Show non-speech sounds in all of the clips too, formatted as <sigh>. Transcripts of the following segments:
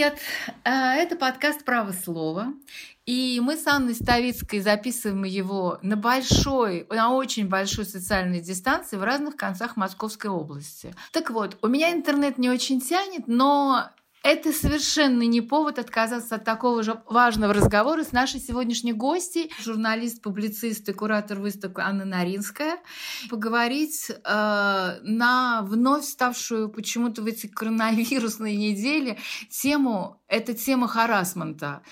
Привет! Э, это подкаст «Право слова». И мы с Анной Ставицкой записываем его на большой, на очень большой социальной дистанции в разных концах Московской области. Так вот, у меня интернет не очень тянет, но это совершенно не повод отказаться от такого же важного разговора с нашей сегодняшней гостьей, журналист, публицист и куратор выставки Анна Наринская, поговорить э, на вновь ставшую почему-то в эти коронавирусные недели тему, это тема харасмента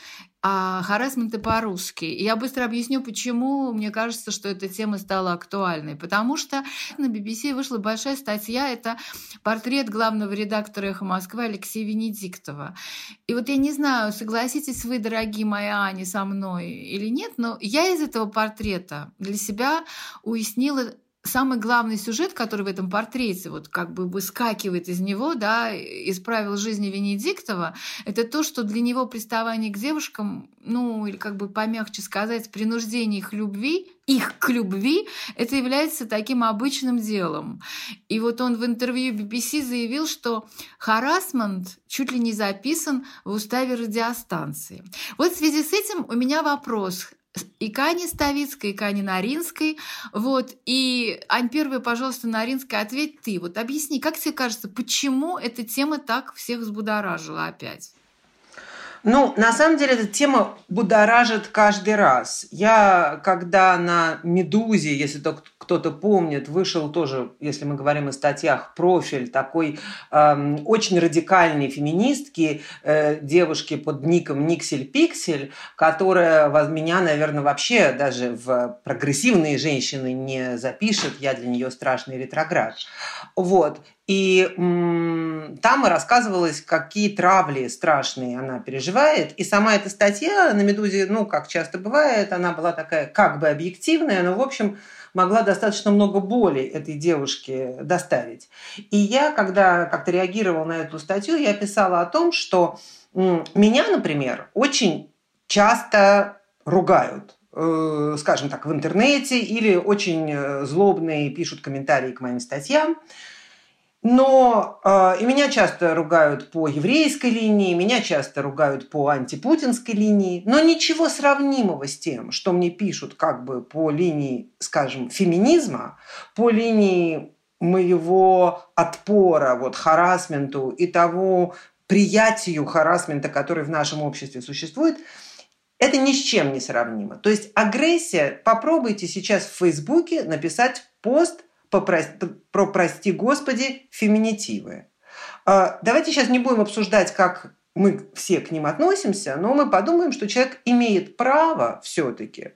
а харасменты по-русски. Я быстро объясню, почему мне кажется, что эта тема стала актуальной. Потому что на BBC вышла большая статья, это портрет главного редактора «Эхо Москвы» Алексея Венедиктова. И вот я не знаю, согласитесь вы, дорогие мои Ани, со мной или нет, но я из этого портрета для себя уяснила самый главный сюжет, который в этом портрете вот как бы выскакивает из него, да, из правил жизни Венедиктова, это то, что для него приставание к девушкам, ну, или как бы помягче сказать, принуждение их любви, их к любви, это является таким обычным делом. И вот он в интервью BBC заявил, что харасмент чуть ли не записан в уставе радиостанции. Вот в связи с этим у меня вопрос и Кани Ставицкой, и Кани Наринской. Вот. И, Ань, первая, пожалуйста, Наринская, ответь ты. Вот объясни, как тебе кажется, почему эта тема так всех взбудоражила опять? Ну, на самом деле, эта тема будоражит каждый раз. Я, когда на «Медузе», если кто-то помнит, вышел тоже, если мы говорим о статьях, профиль такой э, очень радикальной феминистки, э, девушки под ником Никсель Пиксель, которая меня, наверное, вообще даже в прогрессивные женщины не запишет. Я для нее страшный ретроград. Вот. И там рассказывалось, какие травли страшные она переживает. И сама эта статья на «Медузе», ну, как часто бывает, она была такая как бы объективная, но, в общем, могла достаточно много боли этой девушке доставить. И я, когда как-то реагировала на эту статью, я писала о том, что меня, например, очень часто ругают э, скажем так, в интернете или очень э, злобные пишут комментарии к моим статьям. Но э, и меня часто ругают по еврейской линии, меня часто ругают по антипутинской линии, но ничего сравнимого с тем, что мне пишут как бы по линии, скажем, феминизма, по линии моего отпора вот харасменту и того приятию харасмента, который в нашем обществе существует, это ни с чем не сравнимо. То есть агрессия, попробуйте сейчас в Фейсбуке написать пост про, прости господи, феминитивы. А, давайте сейчас не будем обсуждать, как мы все к ним относимся, но мы подумаем, что человек имеет право все-таки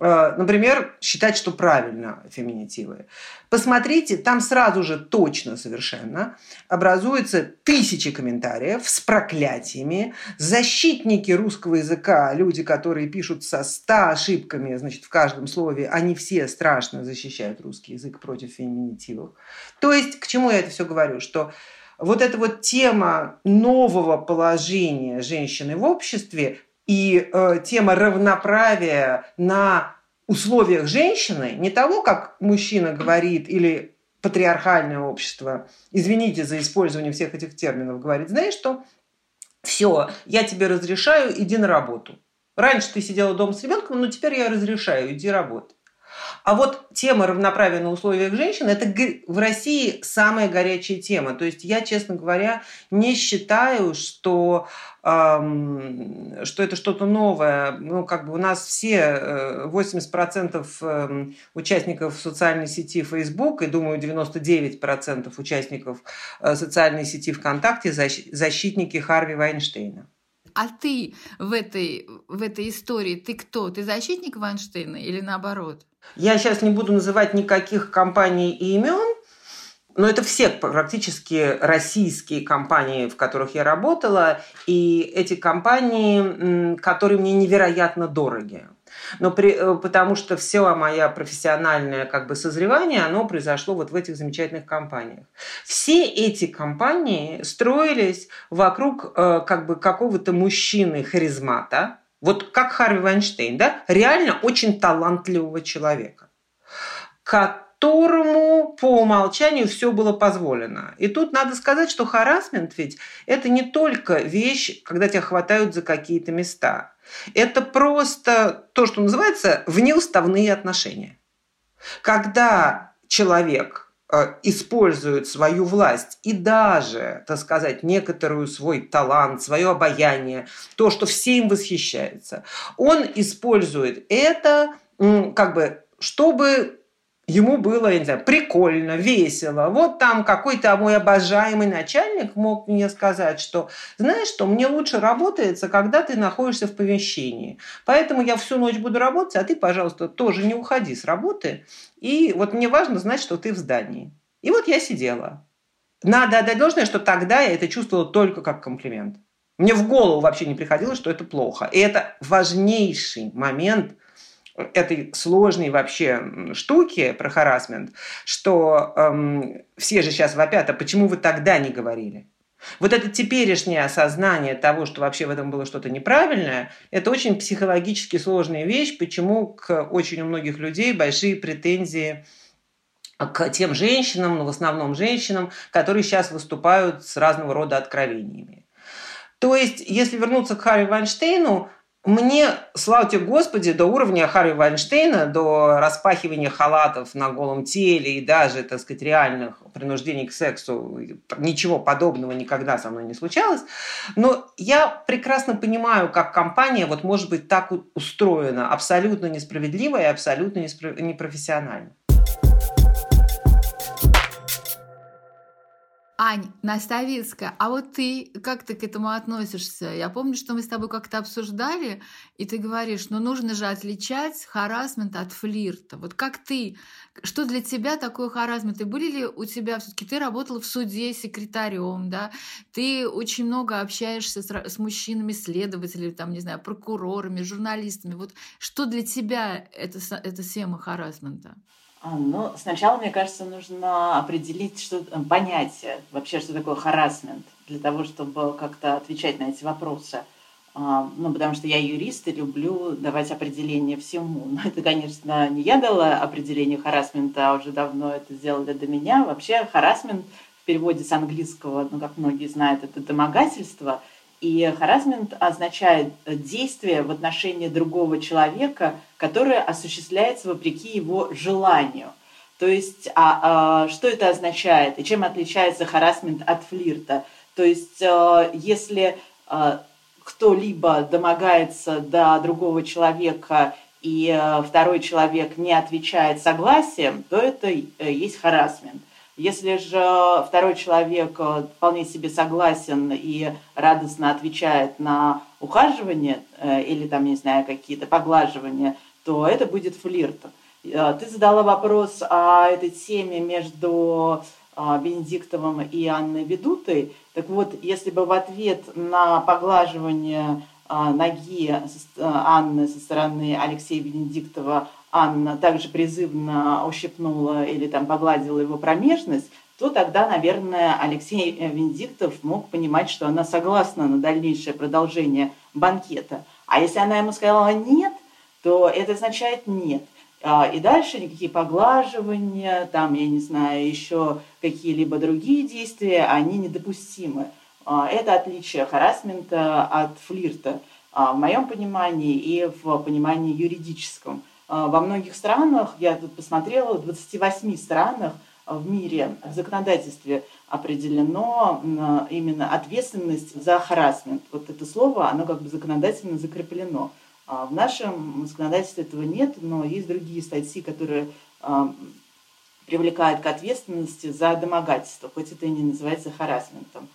например, считать, что правильно феминитивы. Посмотрите, там сразу же точно совершенно образуются тысячи комментариев с проклятиями. Защитники русского языка, люди, которые пишут со ста ошибками, значит, в каждом слове, они все страшно защищают русский язык против феминитивов. То есть, к чему я это все говорю? Что вот эта вот тема нового положения женщины в обществе и э, тема равноправия на условиях женщины, не того, как мужчина говорит или патриархальное общество, извините за использование всех этих терминов, говорит, знаешь что, все, я тебе разрешаю, иди на работу. Раньше ты сидела дома с ребенком, но теперь я разрешаю, иди работать. А вот тема равноправия на условиях женщин – это в России самая горячая тема. То есть я, честно говоря, не считаю, что, эм, что это что-то новое. Ну, как бы у нас все 80% э, эм, участников социальной сети Facebook и, думаю, 99% участников э, социальной сети ВКонтакте – защитники Харви Вайнштейна. А ты в этой, в этой истории, ты кто? Ты защитник Вайнштейна или наоборот? Я сейчас не буду называть никаких компаний и имен, но это все практически российские компании, в которых я работала, и эти компании, которые мне невероятно дороги. Но при, э, потому что все мое профессиональное как бы созревание, оно произошло вот в этих замечательных компаниях. Все эти компании строились вокруг э, как бы какого-то мужчины харизмата, вот как Харви Вайнштейн, да, реально очень талантливого человека, которому по умолчанию все было позволено. И тут надо сказать, что харасмент ведь это не только вещь, когда тебя хватают за какие-то места. Это просто то, что называется внеуставные отношения. Когда человек э, использует свою власть и даже, так сказать, некоторую свой талант, свое обаяние, то, что все им восхищается, он использует это как бы чтобы ему было, я не знаю, прикольно, весело. Вот там какой-то мой обожаемый начальник мог мне сказать, что, знаешь что, мне лучше работается, когда ты находишься в помещении. Поэтому я всю ночь буду работать, а ты, пожалуйста, тоже не уходи с работы. И вот мне важно знать, что ты в здании. И вот я сидела. Надо отдать должное, что тогда я это чувствовала только как комплимент. Мне в голову вообще не приходило, что это плохо. И это важнейший момент – этой сложной вообще штуки про харасмент, что эм, все же сейчас вопят, а почему вы тогда не говорили? Вот это теперешнее осознание того, что вообще в этом было что-то неправильное, это очень психологически сложная вещь, почему к очень у многих людей большие претензии к тем женщинам, ну, в основном женщинам, которые сейчас выступают с разного рода откровениями. То есть, если вернуться к Харри Вайнштейну, мне, слава тебе Господи, до уровня Харри Вайнштейна, до распахивания халатов на голом теле и даже, так сказать, реальных принуждений к сексу, ничего подобного никогда со мной не случалось. Но я прекрасно понимаю, как компания вот может быть так устроена, абсолютно несправедливо и абсолютно непрофессионально. Ань, Наставицкая, а вот ты как ты к этому относишься? Я помню, что мы с тобой как-то обсуждали, и ты говоришь, ну нужно же отличать харасмент от флирта. Вот как ты, что для тебя такое харасмент? И были ли у тебя, все таки ты работала в суде секретарем, да? Ты очень много общаешься с, с мужчинами, следователями, там, не знаю, прокурорами, журналистами. Вот что для тебя это, это тема харасмента? А, ну, сначала, мне кажется, нужно определить, что э, понятие вообще, что такое харасмент, для того, чтобы как-то отвечать на эти вопросы. А, ну, потому что я юрист и люблю давать определение всему. <laughs> Но это, конечно, не я дала определение харасмента, а уже давно это сделали до меня. Вообще харасмент в переводе с английского, ну, как многие знают, это домогательство – и харасмент означает действие в отношении другого человека, которое осуществляется вопреки его желанию. То есть, а, а, что это означает и чем отличается харасмент от флирта? То есть, а, если а, кто-либо домогается до другого человека и а, второй человек не отвечает согласием, то это есть харасмент. Если же второй человек э, вполне себе согласен и радостно отвечает на ухаживание э, или там, не знаю, какие-то поглаживания, то это будет флирт. Э, ты задала вопрос о этой теме между Бенедиктовым и Анной Ведутой. Так вот, если бы в ответ на поглаживание ноги Анны со стороны Алексея Бенедиктова Анна также призывно ущипнула или там погладила его промежность, то тогда, наверное, Алексей Венедиктов мог понимать, что она согласна на дальнейшее продолжение банкета. А если она ему сказала «нет», то это означает «нет». А, и дальше никакие поглаживания, там, я не знаю, еще какие-либо другие действия, они недопустимы. А, это отличие харасмента от флирта а, в моем понимании и в понимании юридическом. А, во многих странах, я тут посмотрела, в 28 странах в мире в законодательстве определено именно ответственность за харасмент. Вот это слово, оно как бы законодательно закреплено. А в нашем законодательстве этого нет, но есть другие статьи, которые а, привлекают к ответственности за домогательство, хоть это и не называется харасментом.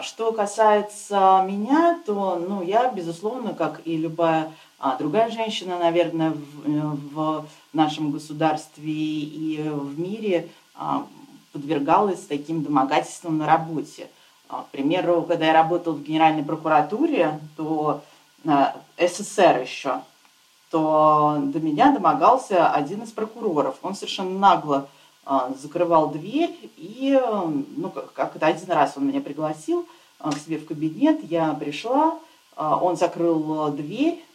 Что касается меня, то ну, я, безусловно, как и любая а другая женщина, наверное, в, э, в нашем государстве и в мире а, подвергалась таким домогательствам на работе. А, к примеру, когда я работала в Генеральной прокуратуре, то а, СССР еще, то до меня домогался один из прокуроров. Он совершенно нагло закрывал дверь, и, ну, как это один раз он меня пригласил к себе в кабинет, я пришла, он закрыл дверь, а,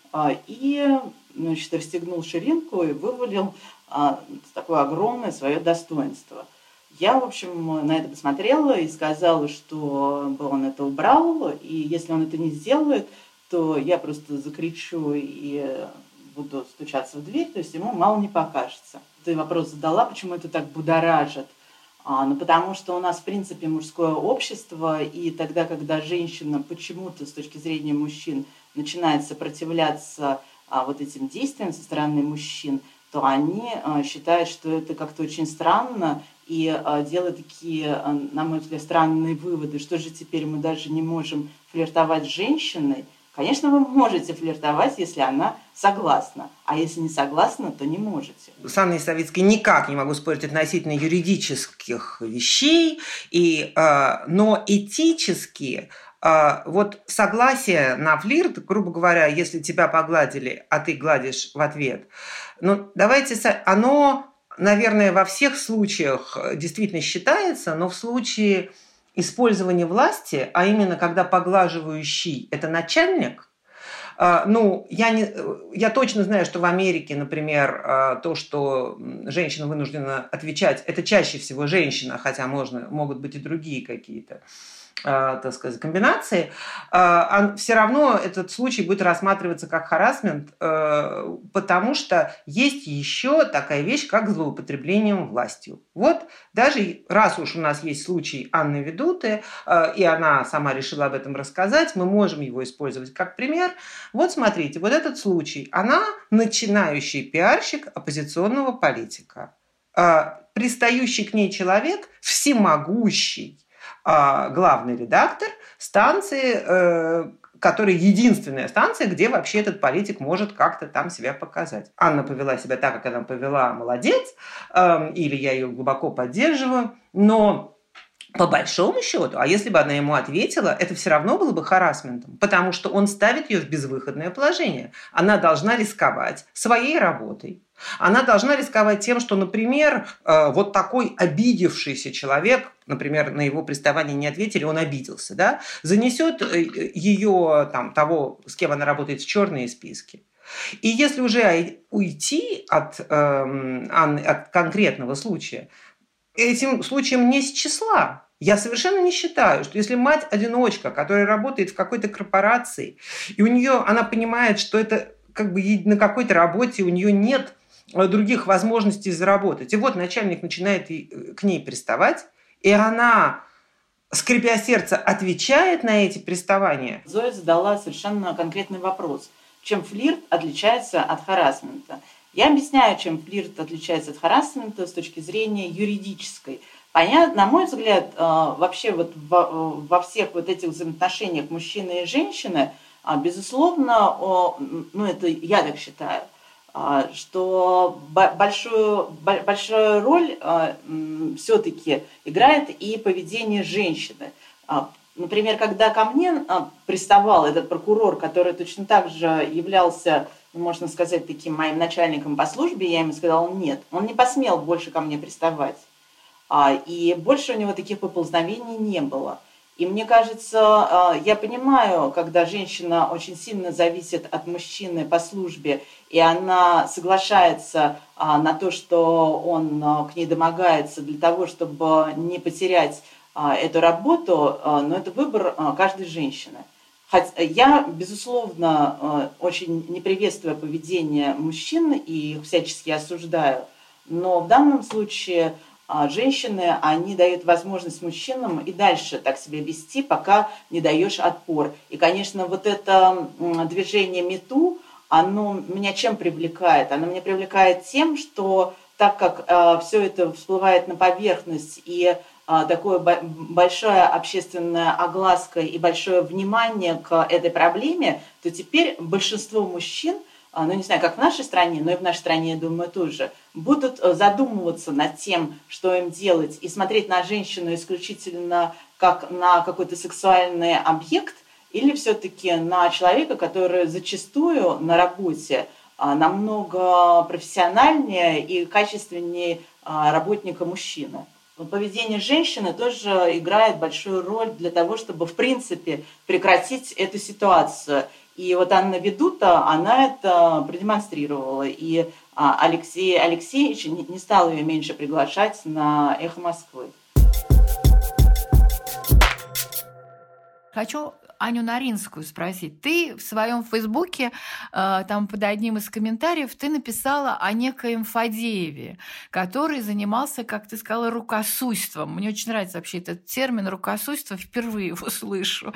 и значит, расстегнул ширинку и вывалил а, такое огромное свое достоинство. Я, в общем, на это посмотрела и сказала, что он это убрал, и если он это не сделает, то я просто закричу и буду стучаться в дверь, то есть ему мало не покажется. Ты вопрос задала, почему это так будоражит. А, ну, потому что у нас, в принципе, мужское общество, и тогда, когда женщина почему-то с точки зрения мужчин начинает сопротивляться а, вот этим действиям со стороны мужчин, то они а, считают, что это как-то очень странно и а, делают такие, на мой взгляд, странные выводы, что же теперь мы даже не можем флиртовать с женщиной, Конечно, вы можете флиртовать, если она согласна, а если не согласна, то не можете. С Анной Савицкой никак не могу спорить относительно юридических вещей, и, но этически вот согласие на флирт, грубо говоря, если тебя погладили, а ты гладишь в ответ, ну давайте, оно, наверное, во всех случаях действительно считается, но в случае использование власти, а именно когда поглаживающий – это начальник, а, ну, я, не, я точно знаю, что в Америке, например, а, то, что женщина вынуждена отвечать, это чаще всего женщина, хотя можно, могут быть и другие какие-то. Э, так сказать, комбинации, э, все равно этот случай будет рассматриваться как харасмент, э, потому что есть еще такая вещь, как злоупотреблением властью. Вот даже раз уж у нас есть случай Анны Ведуты, и она сама решила об этом рассказать, мы можем его использовать как пример. Вот смотрите, вот этот случай. Она начинающий пиарщик оппозиционного политика. Пристающий к ней человек, всемогущий, главный редактор станции, э, которая единственная станция, где вообще этот политик может как-то там себя показать. Анна повела себя так, как она повела, молодец, эм, или я ее глубоко поддерживаю, но по большому счету, а если бы она ему ответила, это все равно было бы харасментом, потому что он ставит ее в безвыходное положение. Она должна рисковать своей работой. Она должна рисковать тем, что, например, э, вот такой обидевшийся человек, например, на его приставание не ответили, он обиделся, да, занесет э, ее, там, того, с кем она работает, в черные списки. И если уже уйти от, э, от конкретного случая, этим случаем не с числа, я совершенно не считаю, что если мать-одиночка, которая работает в какой-то корпорации, и у нее, она понимает, что это как бы на какой-то работе у нее нет э, других возможностей заработать. И вот начальник начинает э, к ней приставать, и она, скрипя сердце, отвечает на эти приставания. Зоя задала совершенно конкретный вопрос. Чем флирт отличается от харасмента? Я объясняю, чем флирт отличается от харасмента с точки зрения юридической – Понятно, на мой взгляд, э, вообще вот во, во всех вот этих взаимоотношениях мужчины и женщины, а, безусловно, ну это я так считаю, а, что большую, большую роль а, все-таки играет и поведение женщины. Например, когда ко мне приставал этот прокурор, который точно так же являлся, можно сказать, таким моим начальником по службе, я ему сказала нет, он не посмел больше ко мне приставать. А, и больше у него таких поползновений не было. И мне кажется, а, я понимаю, когда женщина очень сильно зависит от мужчины по службе, и она соглашается а, на то, что он к ней домогается для того, чтобы не потерять эту работу, но это выбор каждой женщины. Я, безусловно, очень не приветствую поведение мужчин и их всячески осуждаю, но в данном случае а женщины, они дают возможность мужчинам и дальше так себя вести, пока не даешь отпор. И, конечно, вот это движение мету, оно меня чем привлекает? Оно меня привлекает тем, что так как э, все это всплывает на поверхность и э, такое большая общественная огласка и большое внимание к этой проблеме, то теперь большинство мужчин – а, ну не знаю, как в нашей стране, но и в нашей стране, я думаю, тоже, будут э, задумываться над тем, что им делать, и смотреть на женщину исключительно как на какой-то сексуальный объект, или все-таки на человека, который зачастую на работе а, намного профессиональнее и качественнее а, работника мужчины. Поведение женщины тоже играет большую роль для того, чтобы, в принципе, прекратить эту ситуацию. И вот Анна Ведута, она это продемонстрировала. И а, Алексей Алексеевич не стал ее меньше приглашать на «Эхо Москвы». Хочу Аню Наринскую спросить. Ты в своем фейсбуке, э, там под одним из комментариев, ты написала о некоем Фадееве, который занимался, как ты сказала, рукосуйством. Мне очень нравится вообще этот термин рукосуйство, впервые его слышу.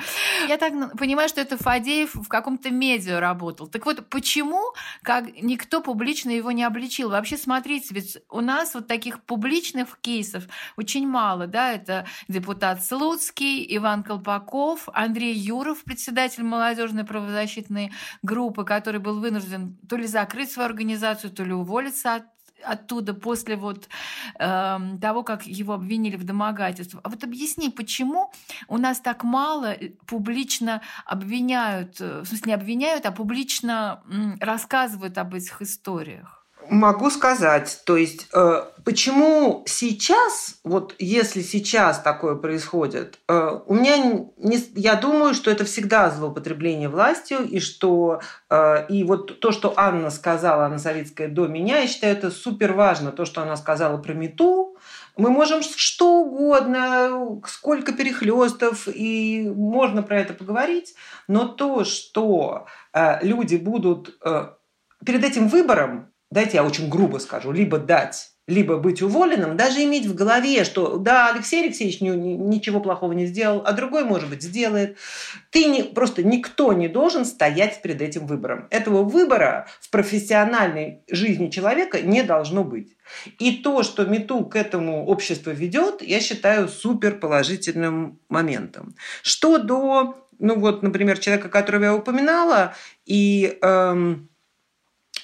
Я так понимаю, что это Фадеев в каком-то медиа работал. Так вот, почему как никто публично его не обличил? Вообще, смотрите, ведь у нас вот таких публичных кейсов очень мало, да, это депутат Слуцкий, Иван Колпаков, Андрей Ю Юров, председатель молодежной правозащитной группы, который был вынужден то ли закрыть свою организацию, то ли уволиться от оттуда после вот э, того, как его обвинили в домогательстве. А вот объясни, почему у нас так мало публично обвиняют, э, в смысле не обвиняют, а публично рассказывают об этих историях? Могу сказать, то есть э, почему сейчас, вот если сейчас такое происходит, э, у меня не, я думаю, что это всегда злоупотребление властью и что э, и вот то, что Анна сказала, Анна Советская до меня, я считаю, это супер важно, то, что она сказала про мету, мы можем что угодно, сколько перехлестов, и можно про это поговорить, но то, что э, люди будут э, перед этим выбором дайте я очень грубо скажу, либо дать, либо быть уволенным, даже иметь в голове, что да, Алексей Алексеевич ни, ни, ничего плохого не сделал, а другой, может быть, сделает. Ты не, просто никто не должен стоять перед этим выбором. Этого выбора в профессиональной жизни человека не должно быть. И то, что МИТУ к этому обществу ведет, я считаю супер положительным моментом. Что до, ну вот, например, человека, которого я упоминала, и эм,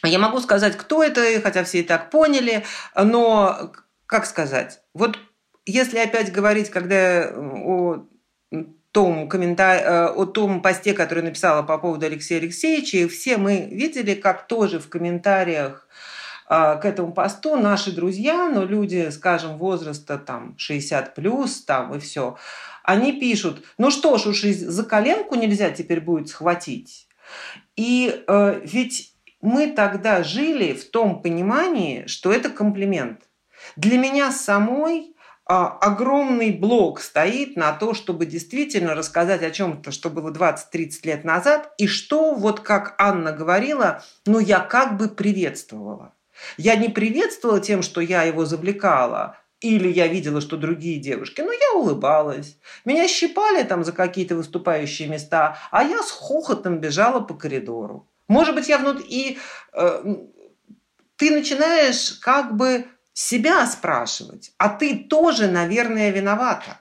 я могу сказать, кто это, хотя все и так поняли, но как сказать? Вот если опять говорить, когда о том, комментар... Э, о том посте, который написала по поводу Алексея Алексеевича, все мы видели, как тоже в комментариях э, к этому посту наши друзья, но люди, скажем, возраста там 60 плюс, там и все, они пишут, ну что ж, уж за коленку нельзя теперь будет схватить. И э, ведь мы тогда жили в том понимании, что это комплимент. Для меня самой а, огромный блок стоит на то, чтобы действительно рассказать о чем-то, что было 20-30 лет назад, и что, вот как Анна говорила, ну я как бы приветствовала. Я не приветствовала тем, что я его завлекала, или я видела, что другие девушки, но я улыбалась. Меня щипали там за какие-то выступающие места, а я с хохотом бежала по коридору. Может быть, я внутри... И э, ты начинаешь как бы себя спрашивать, а ты тоже, наверное, виновата.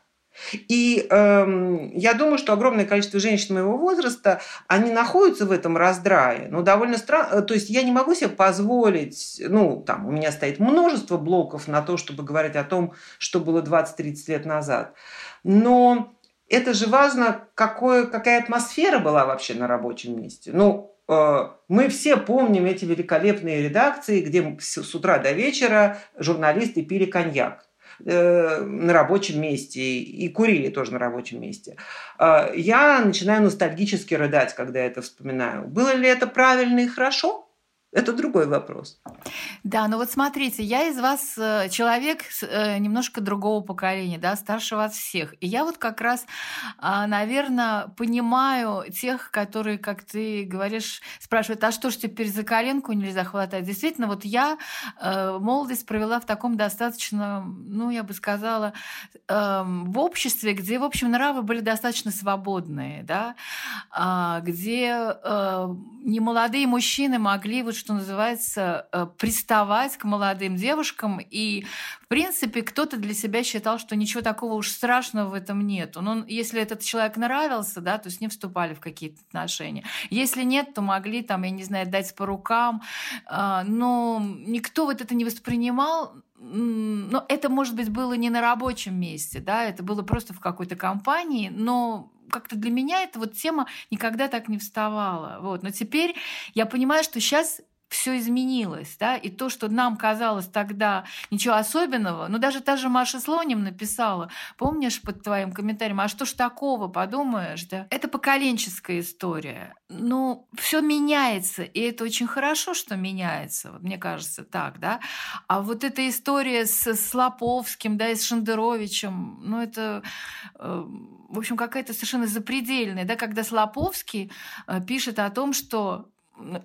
И э, я думаю, что огромное количество женщин моего возраста, они находятся в этом раздрае. Ну, довольно странно. Э, то есть я не могу себе позволить, ну, там, у меня стоит множество блоков на то, чтобы говорить о том, что было 20-30 лет назад. Но это же важно, какое, какая атмосфера была вообще на рабочем месте. Ну, мы все помним эти великолепные редакции, где с утра до вечера журналисты пили коньяк э, на рабочем месте и курили тоже на рабочем месте. Э, я начинаю ностальгически рыдать, когда это вспоминаю. Было ли это правильно и хорошо? Это другой вопрос. Да, ну вот смотрите, я из вас э, человек э, немножко другого поколения, да, старше вас всех. И я вот как раз, а, наверное, понимаю тех, которые, как ты говоришь, спрашивают, а что ж теперь за коленку нельзя хватать? Действительно, вот я э, молодость провела в таком достаточно, ну, я бы сказала, в обществе, где, в общем, нравы были достаточно свободные, да, а, где немолодые мужчины могли вот что называется, э, приставать к молодым девушкам. И, в принципе, кто-то для себя считал, что ничего такого уж страшного в этом нет. Но если этот человек нравился, да, то с ним вступали в какие-то отношения. Если нет, то могли, там, я не знаю, дать по рукам. А, но никто вот это не воспринимал но это, может быть, было не на рабочем месте, да, это было просто в какой-то компании, но как-то для меня эта вот тема никогда так не вставала. Вот. Но теперь я понимаю, что сейчас все изменилось, да, и то, что нам казалось тогда ничего особенного, ну даже та же Маша Слоним написала, помнишь под твоим комментарием, а что ж такого, подумаешь, да? Это поколенческая история. Ну, все меняется, и это очень хорошо, что меняется, вот мне кажется так, да. А вот эта история с Слоповским, да, и с Шендеровичем, ну это, э, в общем, какая-то совершенно запредельная, да, когда Слоповский э, пишет о том, что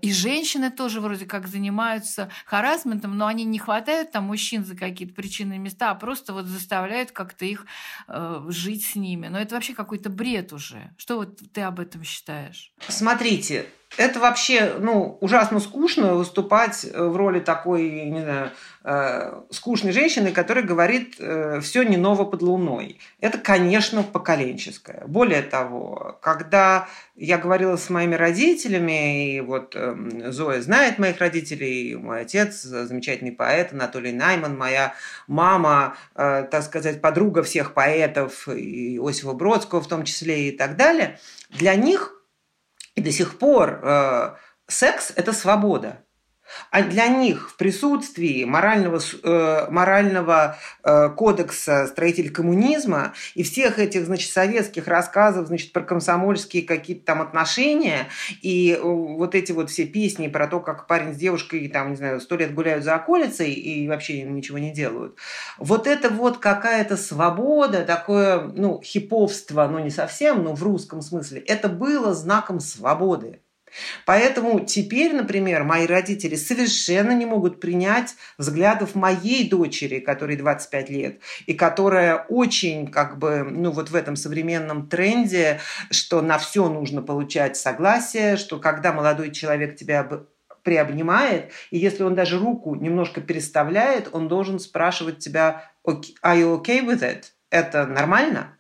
и женщины тоже вроде как занимаются харасментом, но они не хватают там мужчин за какие-то причинные места, а просто вот заставляют как-то их э, жить с ними. Но это вообще какой-то бред уже. Что вот ты об этом считаешь? Смотрите, это вообще ну, ужасно скучно выступать э, в роли такой, не знаю, э, скучной женщины, которая говорит э, «все не ново под луной». Это, конечно, поколенческое. Более того, когда я говорила с моими родителями, и вот э, Зоя знает моих родителей, мой отец, замечательный поэт Анатолий Найман, моя мама, э, так сказать, подруга всех поэтов, и Иосифа Бродского в том числе и так далее, для них и до сих пор э, секс – это свобода. А для них в присутствии морального, э, морального э, кодекса строителей коммунизма и всех этих, значит, советских рассказов, значит, про комсомольские какие-то там отношения и э, вот эти вот все песни про то, как парень с девушкой, там, не знаю, сто лет гуляют за околицей и вообще ничего не делают. Вот это вот какая-то свобода, такое, ну, хиповство, но не совсем, но в русском смысле, это было знаком свободы. Поэтому теперь, например, мои родители совершенно не могут принять взглядов моей дочери, которой 25 лет, и которая очень, как бы, ну вот в этом современном тренде, что на все нужно получать согласие, что когда молодой человек тебя приобнимает, и если он даже руку немножко переставляет, он должен спрашивать тебя, are you okay with it? Это нормально?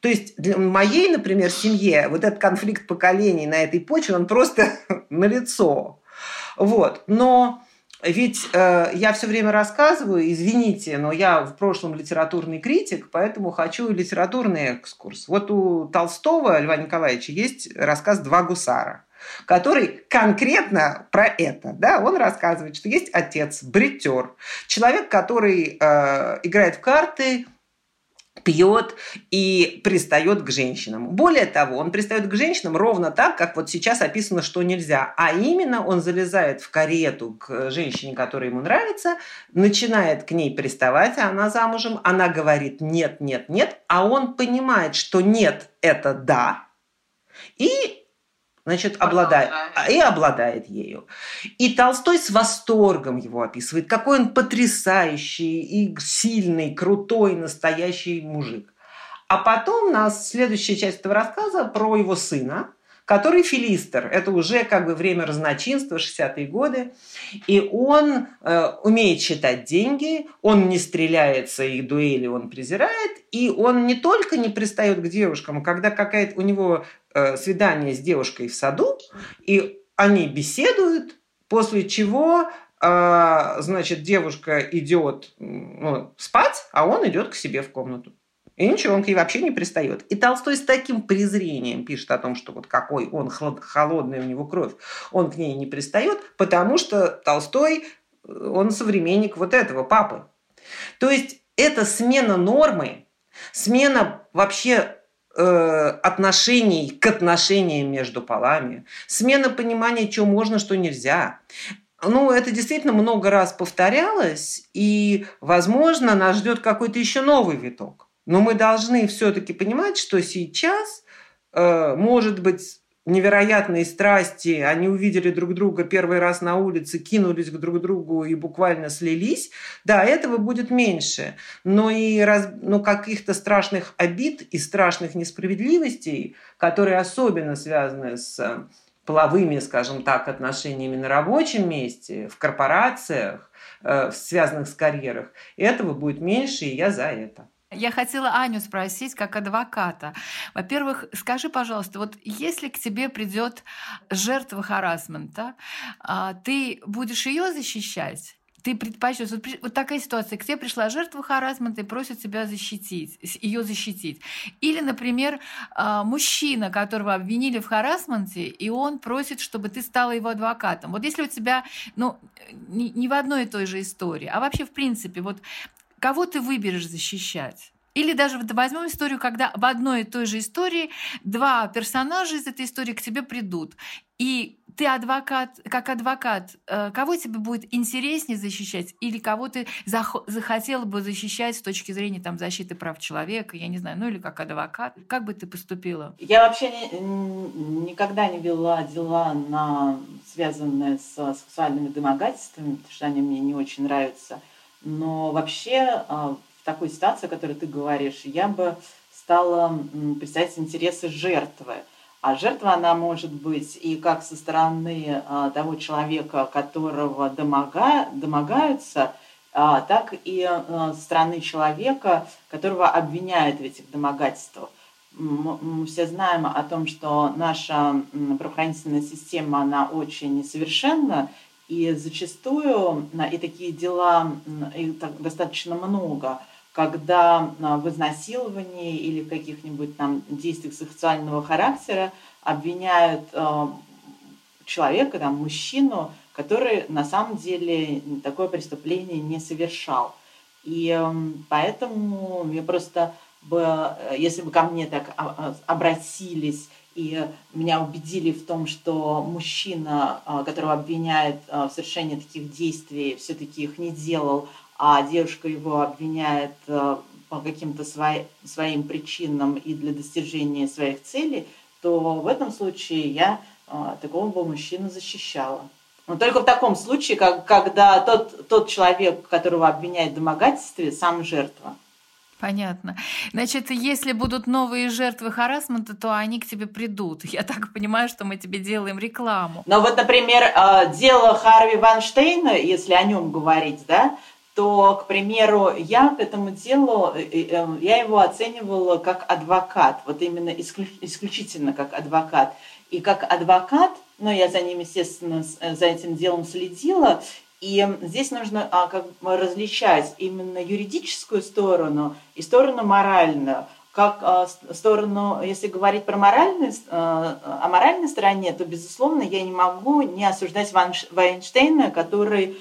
То есть для моей, например, семье вот этот конфликт поколений на этой почве, он просто <laughs> налицо. Вот. Но ведь э, я все время рассказываю, извините, но я в прошлом литературный критик, поэтому хочу литературный экскурс. Вот у Толстого Льва Николаевича есть рассказ «Два гусара» который конкретно про это. Да? Он рассказывает, что есть отец, бритер, человек, который э, играет в карты, пьет и пристает к женщинам. Более того, он пристает к женщинам ровно так, как вот сейчас описано, что нельзя. А именно он залезает в карету к женщине, которая ему нравится, начинает к ней приставать, а она замужем, она говорит нет, нет, нет, а он понимает, что нет – это да, и значит, обладает, и обладает ею. И Толстой с восторгом его описывает, какой он потрясающий и сильный, крутой, настоящий мужик. А потом у нас следующая часть этого рассказа про его сына, который филистер. Это уже как бы время разночинства, 60-е годы. И он э, умеет считать деньги, он не стреляется, и дуэли он презирает, и он не только не пристает к девушкам, когда какая-то у него э, свидание с девушкой в саду, и они беседуют, после чего э, значит, девушка идет ну, спать, а он идет к себе в комнату. И ничего, он к ней вообще не пристает. И Толстой с таким презрением пишет о том, что вот какой он холодный у него кровь, он к ней не пристает, потому что Толстой, он современник вот этого папы. То есть это смена нормы, смена вообще э, отношений к отношениям между полами, смена понимания, что можно, что нельзя. Ну, это действительно много раз повторялось, и, возможно, нас ждет какой-то еще новый виток. Но мы должны все-таки понимать, что сейчас, э, может быть, невероятные страсти, они увидели друг друга первый раз на улице, кинулись к друг другу и буквально слились, да, этого будет меньше. Но и раз, ну, каких-то страшных обид и страшных несправедливостей, которые особенно связаны с половыми, скажем так, отношениями на рабочем месте, в корпорациях, э, связанных с карьерах, этого будет меньше, и я за это. Я хотела Аню спросить, как адвоката. Во-первых, скажи, пожалуйста, вот если к тебе придет жертва харасмента, а, ты будешь ее защищать? ты предпочтешь. Вот, вот такая ситуация. К тебе пришла жертва харасмента и просит тебя защитить, ее защитить. Или, например, а, мужчина, которого обвинили в харасменте, и он просит, чтобы ты стала его адвокатом. Вот если у тебя, ну, не, в одной и той же истории, а вообще, в принципе, вот кого ты выберешь защищать? Или даже вот возьмем историю, когда в одной и той же истории два персонажа из этой истории к тебе придут. И ты адвокат, как адвокат, э, кого тебе будет интереснее защищать или кого ты захотела бы защищать с точки зрения там, защиты прав человека, я не знаю, ну или как адвокат? Как бы ты поступила? Я вообще не, никогда не вела дела, на, связанные с сексуальными домогательствами, потому что они мне не очень нравятся. Но вообще а, в такой ситуации, о которой ты говоришь, я бы стала представлять интересы жертвы. А жертва, она может быть и как со стороны а, того человека, которого домога, домогаются, а, так и со стороны человека, которого обвиняют в этих домогательствах. Мы все знаем о том, что наша правоохранительная система, она очень несовершенна, и зачастую и такие дела и так достаточно много – когда а, в изнасиловании или в каких-нибудь там действиях сексуального характера обвиняют а, человека, там, мужчину, который на самом деле такое преступление не совершал. И поэтому я просто бы, если бы ко мне так а, обратились и меня убедили в том, что мужчина, которого обвиняют в совершении таких действий, все-таки их не делал, а девушка его обвиняет э, по каким-то свои, своим причинам и для достижения своих целей, то в этом случае я такого бы мужчину защищала. Но только в таком случае, как, когда тот, тот человек, которого обвиняют в домогательстве, сам жертва. Понятно. Значит, если будут новые жертвы харасмента, то они к тебе придут. Я так понимаю, что мы тебе делаем рекламу. Но вот, например, э, дело Харви Ванштейна, если о нем говорить, да, то, к примеру, я к этому делу, э, э, я его оценивала как адвокат, вот именно исключительно как адвокат. И как адвокат, ну, я за ним, естественно, за этим делом следила, и здесь нужно а, как бы различать именно юридическую сторону и сторону моральную. Как а, сторону, если говорить про моральную, а, о моральной стороне, то, безусловно, я не могу не осуждать Вайнштейна, который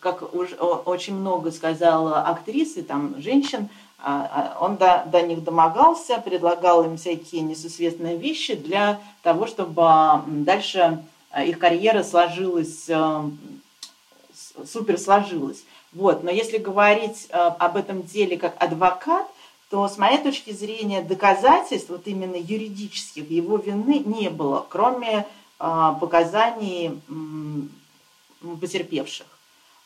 как уж очень много сказала актрисы, там, женщин, а, а, он до, до них домогался, предлагал им всякие несусветные вещи для того, чтобы дальше а, их карьера сложилась, супер сложилась. Вот. Но если говорить об этом деле как адвокат, то с моей точки зрения доказательств, вот именно юридических, его вины не было, кроме показаний потерпевших.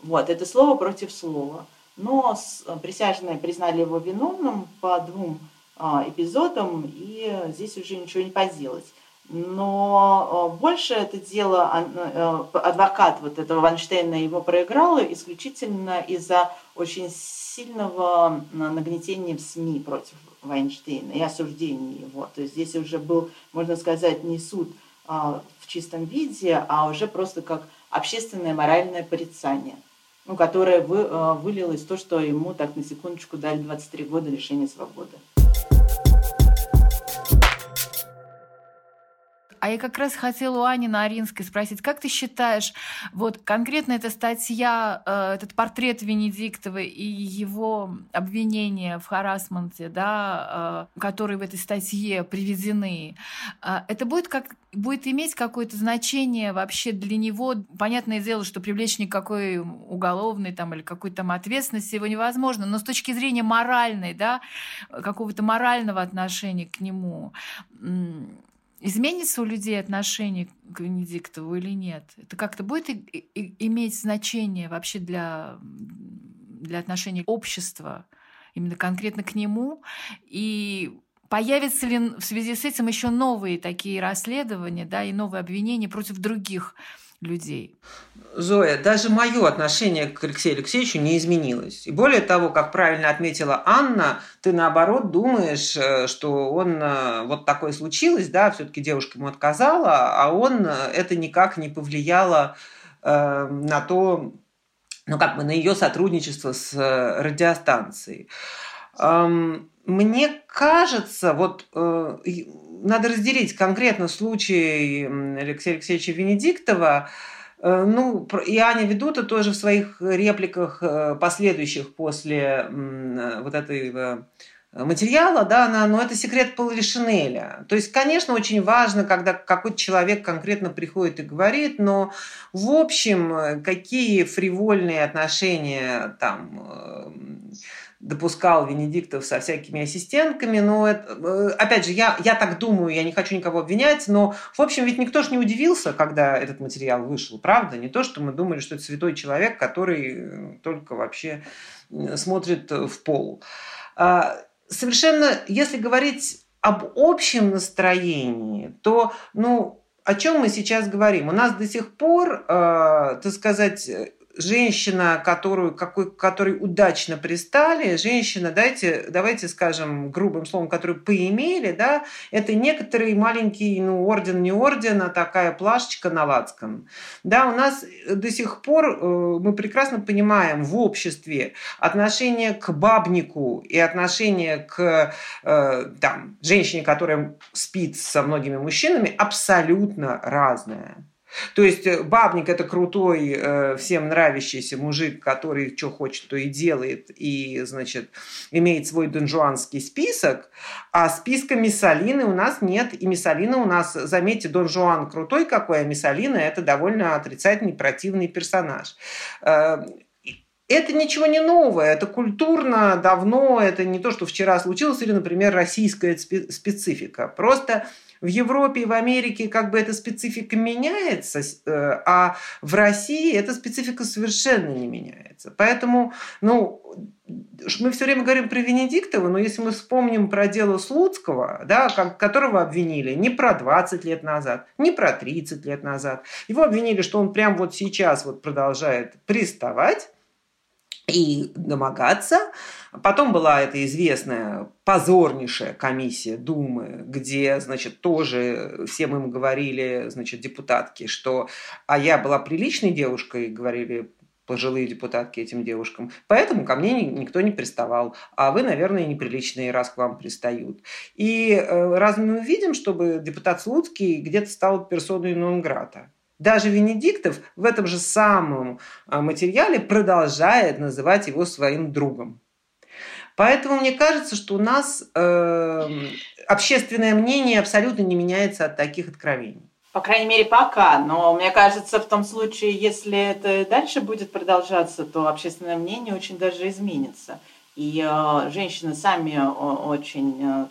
Вот, это слово против слова. Но присяжные признали его виновным по двум а, эпизодам, и здесь уже ничего не поделать. Но а, больше это дело, а, адвокат вот этого Ванштейна его проиграл исключительно из-за очень сильного нагнетения в СМИ против Вайнштейна и осуждения его. То есть здесь уже был, можно сказать, не суд в чистом виде, а уже просто как общественное моральное порицание ну, которое вы, э, вылилось в то, что ему так на секундочку дали 23 года лишения свободы. А я как раз хотела у Ани Наринской спросить, как ты считаешь, вот конкретно эта статья, э, этот портрет Венедиктовой и его обвинения в харасменте, да, э, которые в этой статье приведены, э, это будет как будет иметь какое-то значение вообще для него. Понятное дело, что привлечь никакой уголовной там, или какой-то там ответственности его невозможно, но с точки зрения моральной, да, какого-то морального отношения к нему, изменится у людей отношение к Венедиктову или нет? Это как-то будет иметь значение вообще для, для отношений общества, именно конкретно к нему? И появятся ли в связи с этим еще новые такие расследования да, и новые обвинения против других людей. Зоя, даже мое отношение к Алексею Алексеевичу не изменилось. И более того, как правильно отметила Анна, ты наоборот думаешь, э, что он э, вот такое случилось, да, все-таки девушка ему отказала, а он э, это никак не повлияло на то, ну, как бы на ее сотрудничество с э, радиостанцией. Мне кажется, вот э, надо разделить конкретно случай Алексея Алексеевича Венедиктова, э, ну, и Аня Ведута тоже в своих репликах последующих после вот этой материала, да, она, но это секрет Шинеля. То есть, конечно, очень важно, когда какой-то человек конкретно приходит и говорит, но в общем, какие фривольные отношения там допускал Венедиктов со всякими ассистентками, но это, э, опять же, я, я так думаю, я не хочу никого обвинять, но, в общем, ведь никто же не удивился, когда этот материал вышел, правда? Не то, что мы думали, что это святой человек, который э, только вообще смотрит в пол. А, совершенно, если говорить об общем настроении, то, ну, о чем мы сейчас говорим? У нас до сих пор, э, так сказать, женщина, которую, какой, которой удачно пристали, женщина, дайте, давайте скажем грубым словом, которую поимели, да, это некоторый маленький, ну, орден не орден, а такая плашечка на лацком. Да, у нас до сих пор, э, мы прекрасно понимаем в обществе отношение к бабнику и отношение к э, там, женщине, которая спит со многими мужчинами, абсолютно разное. То есть э, бабник это крутой, э, всем нравящийся мужик, который что хочет, то и делает, и, значит, имеет свой донжуанский список, а списка Миссалины у нас нет, и Миссалина у нас, заметьте, Дон Жуан крутой какой, а Миссалина это довольно отрицательный, противный персонаж э, это ничего не новое, это культурно, давно, это не то, что вчера случилось, или, например, российская специфика. Просто в Европе и в Америке как бы эта специфика меняется, э, а в России эта специфика совершенно не меняется. Поэтому, ну, мы все время говорим про Венедиктова, но если мы вспомним про дело Слуцкого, да, которого обвинили не про 20 лет назад, не про 30 лет назад, его обвинили, что он прямо вот сейчас вот продолжает приставать, и домогаться. Потом была эта известная позорнейшая комиссия Думы, где, значит, тоже всем им говорили, значит, депутатки, что «а я была приличной девушкой», говорили пожилые депутатки этим девушкам. Поэтому ко мне никто не приставал. А вы, наверное, неприличные, раз к вам пристают. И э, раз мы видим, чтобы депутат Слуцкий где-то стал персоной нон-грата. Даже Венедиктов в этом же самом а, материале продолжает называть его своим другом. Поэтому мне кажется, что у нас э, общественное мнение абсолютно не меняется от таких откровений. По крайней мере, пока. Но мне кажется, в том случае, если это дальше будет продолжаться, то общественное мнение очень даже изменится. И э, женщины сами э, очень... Э,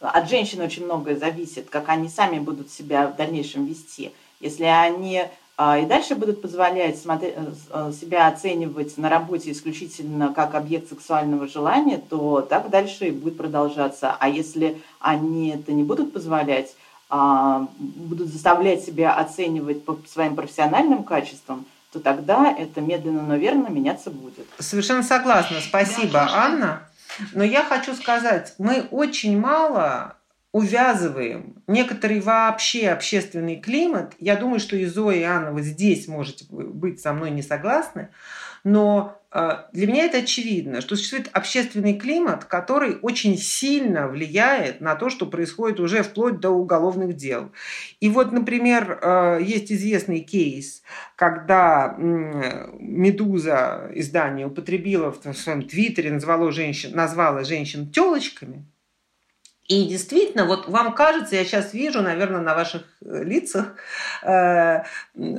от женщин очень многое зависит, как они сами будут себя в дальнейшем вести. Если они и дальше будут позволять смотреть, э, э, себя оценивать на работе исключительно как объект сексуального желания, то так дальше и будет продолжаться. А если они это не будут позволять, а, будут заставлять себя оценивать по своим профессиональным качествам, то тогда это медленно, но верно меняться будет. Совершенно согласна. Спасибо, Анна. Но я хочу сказать, мы очень мало увязываем некоторый вообще общественный климат. Я думаю, что и Зоя, и Анна вот здесь можете быть со мной не согласны, но э, для меня это очевидно, что существует общественный климат, который очень сильно влияет на то, что происходит уже вплоть до уголовных дел. И вот, например, э, есть известный кейс, когда «Медуза» издание употребила в своем твиттере, назвала женщин, назвала женщин телочками – и действительно, вот вам кажется, я сейчас вижу, наверное, на ваших э, лицах, э,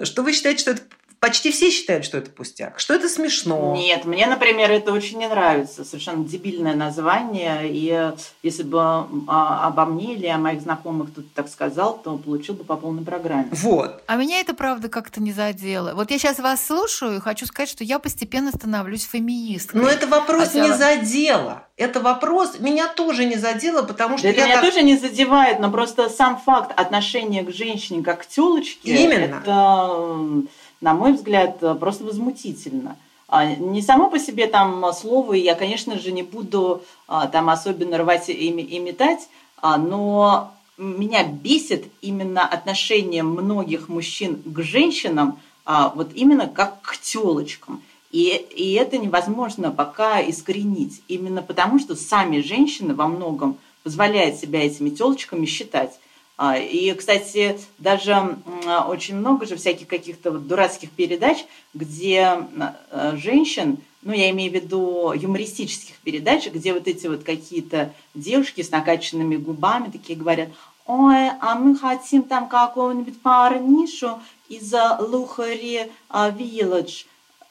что вы считаете, что это почти все считают, что это пустяк, что это смешно. Нет, мне, например, это очень не нравится. Совершенно дебильное название. И если бы а, обо мне или о моих знакомых кто-то так сказал, то получил бы по полной программе. Вот. А меня это, правда, как-то не задело. Вот я сейчас вас слушаю и хочу сказать, что я постепенно становлюсь феминисткой. Но это вопрос Хотя... не задело. Это вопрос меня тоже не задело, потому что да я меня так... тоже не задевает, но просто сам факт отношения к женщине как к тёлочке, Именно. это на мой взгляд, э, просто возмутительно. А, не само по себе там слово, я, конечно же, не буду а, там особенно рвать и, метать, а, но меня бесит именно отношение многих мужчин к женщинам, вот именно как к телочкам. И, и это невозможно пока искоренить. Именно потому, что сами женщины во многом позволяют себя этими телочками считать. А, и, кстати, даже очень много же всяких каких-то вот дурацких передач, где э, женщин, ну, я имею в виду юмористических передач, где вот эти вот какие-то девушки с накачанными губами такие говорят, ой, а мы хотим там какого-нибудь парнишу из Лухари Вилледж.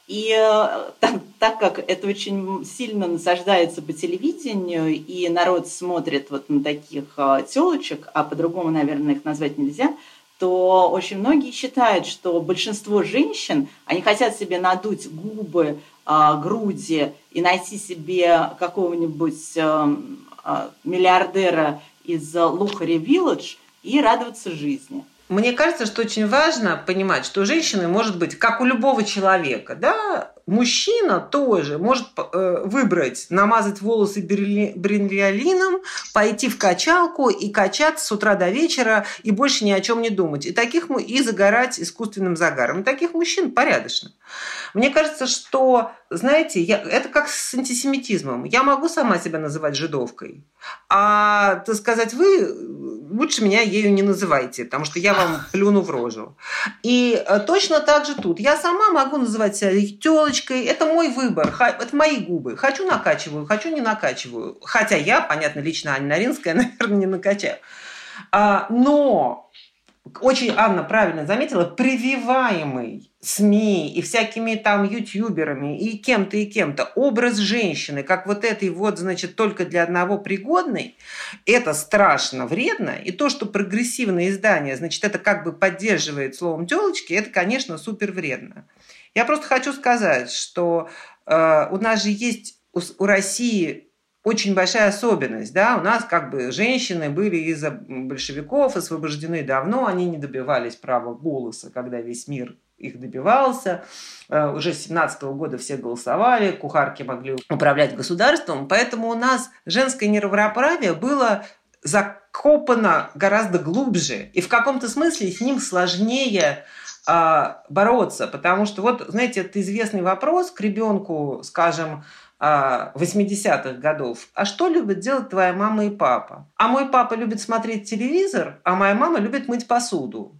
И э, так, так как это очень сильно насаждается по телевидению, и народ смотрит вот на таких э, телочек, а по-другому, наверное, их назвать нельзя, то очень многие считают, что большинство женщин, они хотят себе надуть губы, э, груди и найти себе какого-нибудь миллиардера из Лухари Вилледж и радоваться жизни. Мне кажется, что очень важно понимать, что женщины может быть, как у любого человека, да, мужчина тоже может э, выбрать, намазать волосы бринвиолином, пойти в качалку и качаться с утра до вечера и больше ни о чем не думать. И таких и загорать искусственным загаром. Таких мужчин порядочно. Мне кажется, что, знаете, я, это как с антисемитизмом. Я могу сама себя называть жидовкой, а, так сказать, вы лучше меня ею не называйте, потому что я вам <laughs> плюну в рожу. И э, точно так же тут. Я сама могу называть себя телочкой. Это мой выбор. Это мои губы. Хочу накачиваю, хочу не накачиваю. Хотя я, понятно, лично Аня Наринская, <laughs> наверное, не накачаю. А, но очень Анна правильно заметила, прививаемый СМИ и всякими там ютуберами и кем-то и кем-то образ женщины, как вот этой вот, значит, только для одного пригодной, это страшно вредно. И то, что прогрессивное издание, значит, это как бы поддерживает словом телочки, это, конечно, супер вредно. Я просто хочу сказать, что э, у нас же есть у, у России очень большая особенность. Да? У нас как бы женщины были из-за большевиков освобождены давно, они не добивались права голоса, когда весь мир их добивался. Э, уже с 17 года все голосовали, кухарки могли управлять государством, поэтому у нас женское неравноправие было закопано гораздо глубже, и в каком-то смысле с ним сложнее а, бороться, потому что вот, знаете, это известный вопрос к ребенку, скажем, 80-х годов. А что любят делать твоя мама и папа? А мой папа любит смотреть телевизор, а моя мама любит мыть посуду.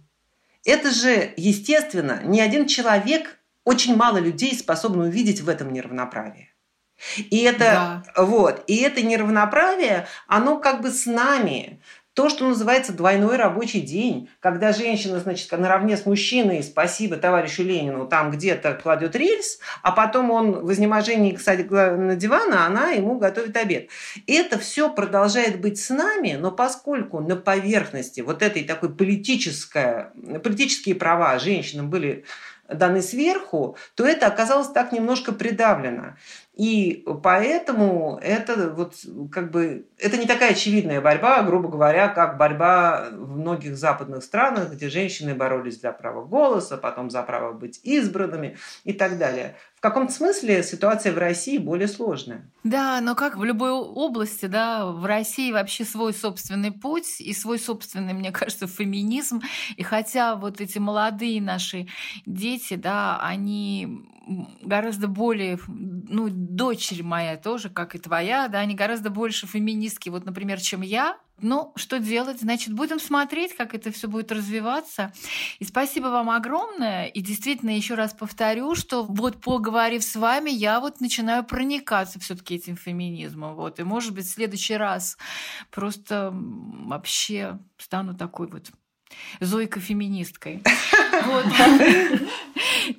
Это же, естественно, ни один человек, очень мало людей способны увидеть в этом неравноправие. И это, да. вот, и это неравноправие, оно как бы с нами то, что называется двойной рабочий день, когда женщина, значит, наравне с мужчиной, спасибо товарищу Ленину, там где-то кладет рельс, а потом он в изнеможении, кстати, на диван, а она ему готовит обед. Это все продолжает быть с нами, но поскольку на поверхности вот этой такой политическая, политические права женщинам были даны сверху, то это оказалось так немножко придавлено. И поэтому это вот как бы это не такая очевидная борьба, грубо говоря, как борьба в многих западных странах, где женщины боролись за право голоса, потом за право быть избранными и так далее. Каком-то смысле ситуация в России более сложная. Да, но как в любой области, да, в России вообще свой собственный путь и свой собственный, мне кажется, феминизм. И хотя вот эти молодые наши дети, да, они гораздо более, ну, дочери моя тоже, как и твоя, да, они гораздо больше феминистки, вот, например, чем я. Ну, что делать? Значит, будем смотреть, как это все будет развиваться. И спасибо вам огромное. И действительно, еще раз повторю, что вот поговорив с вами, я вот начинаю проникаться все-таки этим феминизмом. Вот. И, может быть, в следующий раз просто вообще стану такой вот Зойка-феминисткой.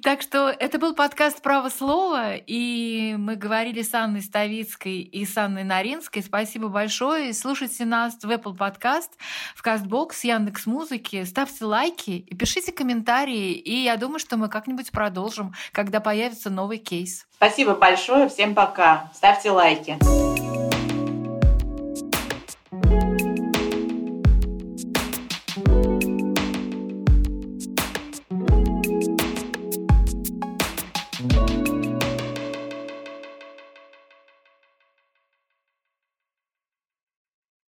Так что это был подкаст «Право слова», и мы говорили с Анной Ставицкой и с Анной Наринской. Спасибо большое. Слушайте нас в Apple Podcast, в CastBox, Яндекс Музыки. Ставьте лайки и пишите комментарии. И я думаю, что мы как-нибудь продолжим, когда появится новый кейс. Спасибо большое. Всем пока. Ставьте лайки.